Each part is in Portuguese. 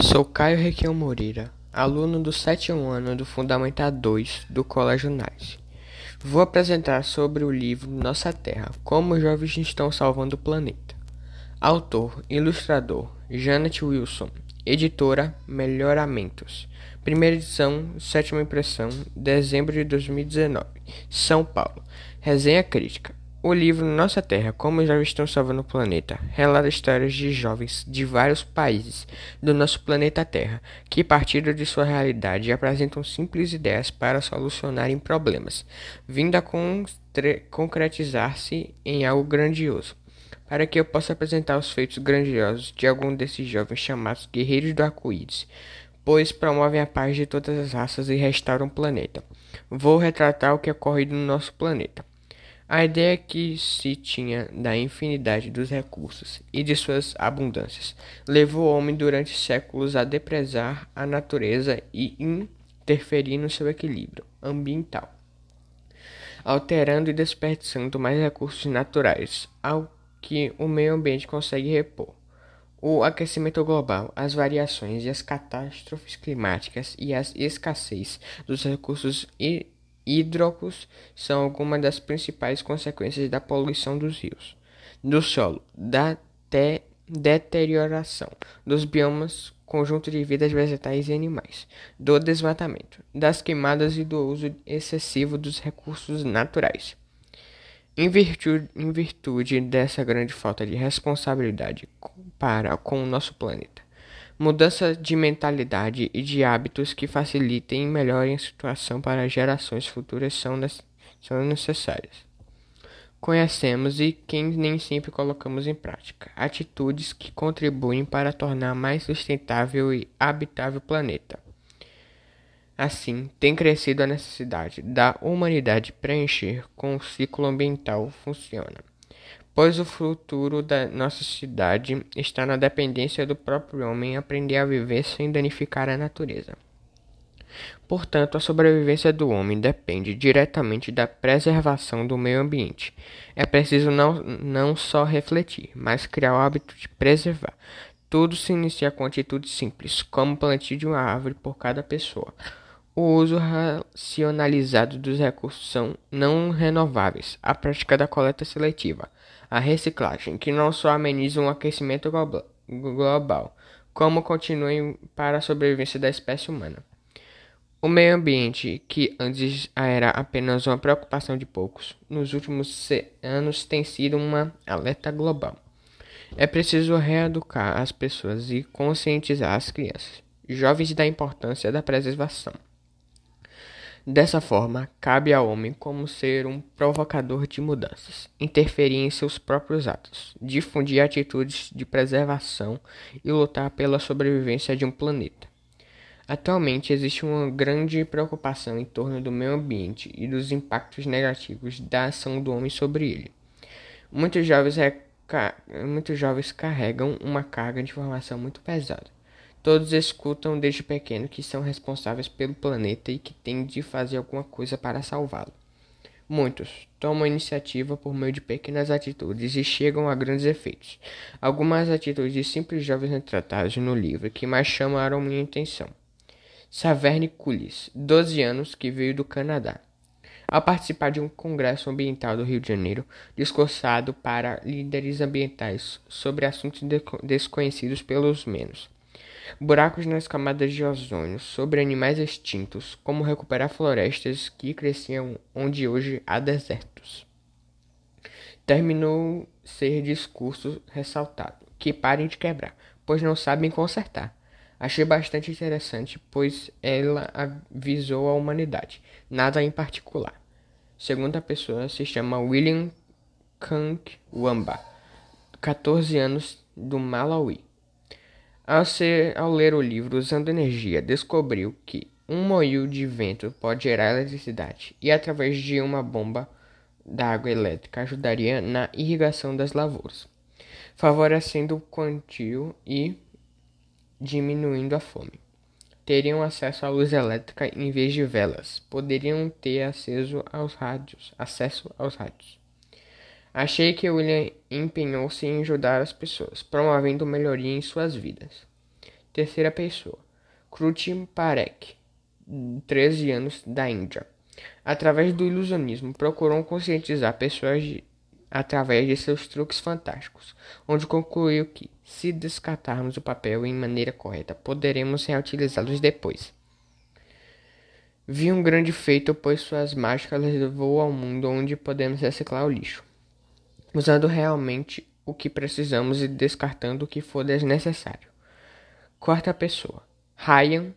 Sou Caio Requião Moreira, aluno do sétimo ano do Fundamental 2 do Colégio Nice. Vou apresentar sobre o livro Nossa Terra, como os jovens estão salvando o planeta. Autor, ilustrador, Janet Wilson. Editora, Melhoramentos. Primeira edição, sétima impressão, dezembro de 2019. São Paulo. Resenha crítica. O livro Nossa Terra, Como Já Estão Salvando o Planeta, relata histórias de jovens de vários países do nosso planeta Terra, que partindo de sua realidade apresentam simples ideias para solucionarem problemas, vindo a concretizar-se em algo grandioso. Para que eu possa apresentar os feitos grandiosos de algum desses jovens chamados Guerreiros do Arco-Íris, pois promovem a paz de todas as raças e restauram o planeta. Vou retratar o que ocorre no nosso planeta. A ideia que se tinha da infinidade dos recursos e de suas abundâncias levou o homem durante séculos a deprezar a natureza e interferir no seu equilíbrio ambiental, alterando e desperdiçando mais recursos naturais ao que o meio ambiente consegue repor. O aquecimento global, as variações e as catástrofes climáticas e a escassez dos recursos hídricos são algumas das principais consequências da poluição dos rios, do solo, da te deterioração dos biomas, conjunto de vidas vegetais e animais, do desmatamento, das queimadas e do uso excessivo dos recursos naturais. Em virtude, em virtude dessa grande falta de responsabilidade para com o nosso planeta, Mudança de mentalidade e de hábitos que facilitem e melhorem a situação para gerações futuras são, são necessárias. Conhecemos e quem nem sempre colocamos em prática atitudes que contribuem para tornar mais sustentável e habitável o planeta. Assim, tem crescido a necessidade da humanidade preencher com o ciclo ambiental funciona pois o futuro da nossa cidade está na dependência do próprio homem aprender a viver sem danificar a natureza. Portanto, a sobrevivência do homem depende diretamente da preservação do meio ambiente. É preciso não, não só refletir, mas criar o hábito de preservar. Tudo se inicia com atitudes simples, como plantio de uma árvore por cada pessoa. O uso racionalizado dos recursos são não renováveis, a prática da coleta seletiva, a reciclagem, que não só ameniza um aquecimento global, como contribuem para a sobrevivência da espécie humana. O meio ambiente, que antes era apenas uma preocupação de poucos, nos últimos anos tem sido uma alerta global. É preciso reeducar as pessoas e conscientizar as crianças, jovens da importância da preservação. Dessa forma, cabe ao homem, como ser um provocador de mudanças, interferir em seus próprios atos, difundir atitudes de preservação e lutar pela sobrevivência de um planeta. Atualmente existe uma grande preocupação em torno do meio ambiente e dos impactos negativos da ação do homem sobre ele. Muitos jovens, muitos jovens carregam uma carga de informação muito pesada Todos escutam desde pequeno que são responsáveis pelo planeta e que têm de fazer alguma coisa para salvá-lo. Muitos tomam iniciativa por meio de pequenas atitudes e chegam a grandes efeitos. Algumas atitudes de simples jovens retratadas no livro que mais chamaram minha atenção. Saverne Cullis, 12 anos, que veio do Canadá. Ao participar de um congresso ambiental do Rio de Janeiro, discursado para líderes ambientais sobre assuntos desconhecidos pelos menos buracos nas camadas de ozônio, sobre animais extintos, como recuperar florestas que cresciam onde hoje há desertos. Terminou ser discurso ressaltado, que parem de quebrar, pois não sabem consertar. Achei bastante interessante, pois ela avisou a humanidade, nada em particular. Segunda pessoa se chama William Wamba, 14 anos, do Malawi. Ao, ser, ao ler o livro Usando Energia, descobriu que um moinho de vento pode gerar eletricidade e, através de uma bomba d'água elétrica, ajudaria na irrigação das lavouras, favorecendo o quantio e diminuindo a fome. Teriam acesso à luz elétrica em vez de velas, poderiam ter acesso aos rádios, acesso aos rádios. Achei que William empenhou-se em ajudar as pessoas, promovendo melhoria em suas vidas. Terceira pessoa. Kruti Parekh, 13 anos, da Índia. Através do ilusionismo, procurou conscientizar pessoas de, através de seus truques fantásticos, onde concluiu que, se descartarmos o papel em maneira correta, poderemos reutilizá-los depois. Vi um grande feito, pois suas mágicas levou ao mundo onde podemos reciclar o lixo, usando realmente o que precisamos e descartando o que for desnecessário. Quarta pessoa. Ryan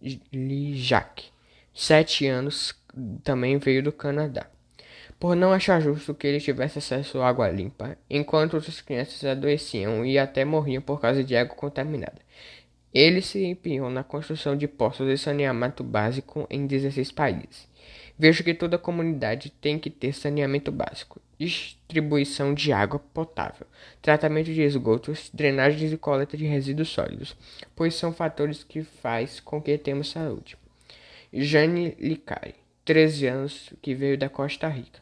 Helijak, sete anos, também veio do Canadá. Por não achar justo que ele tivesse acesso à água limpa, enquanto outras crianças adoeciam e até morriam por causa de água contaminada. Ele se empenhou na construção de postos de saneamento básico em 16 países. Vejo que toda comunidade tem que ter saneamento básico, distribuição de água potável, tratamento de esgotos, drenagem e coleta de resíduos sólidos, pois são fatores que faz com que temos saúde. Jane Licari, 13 anos, que veio da Costa Rica.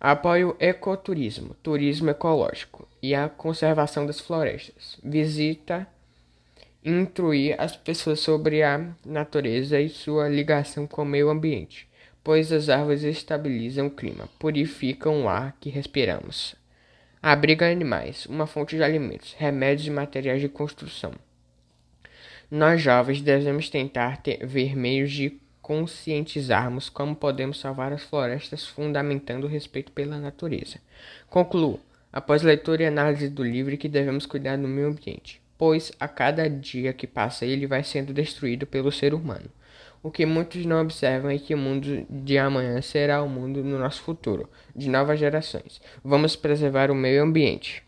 Apoio ecoturismo, turismo ecológico e a conservação das florestas. Visita instruir as pessoas sobre a natureza e sua ligação com o meio ambiente, pois as árvores estabilizam o clima, purificam o ar que respiramos, abrigam animais, uma fonte de alimentos, remédios e materiais de construção. Nós jovens devemos tentar ter, ver meios de conscientizarmos como podemos salvar as florestas, fundamentando o respeito pela natureza. Concluo, após leitura e análise do livro, que devemos cuidar do meio ambiente pois a cada dia que passa ele vai sendo destruído pelo ser humano. O que muitos não observam é que o mundo de amanhã será o mundo no nosso futuro, de novas gerações. Vamos preservar o meio ambiente.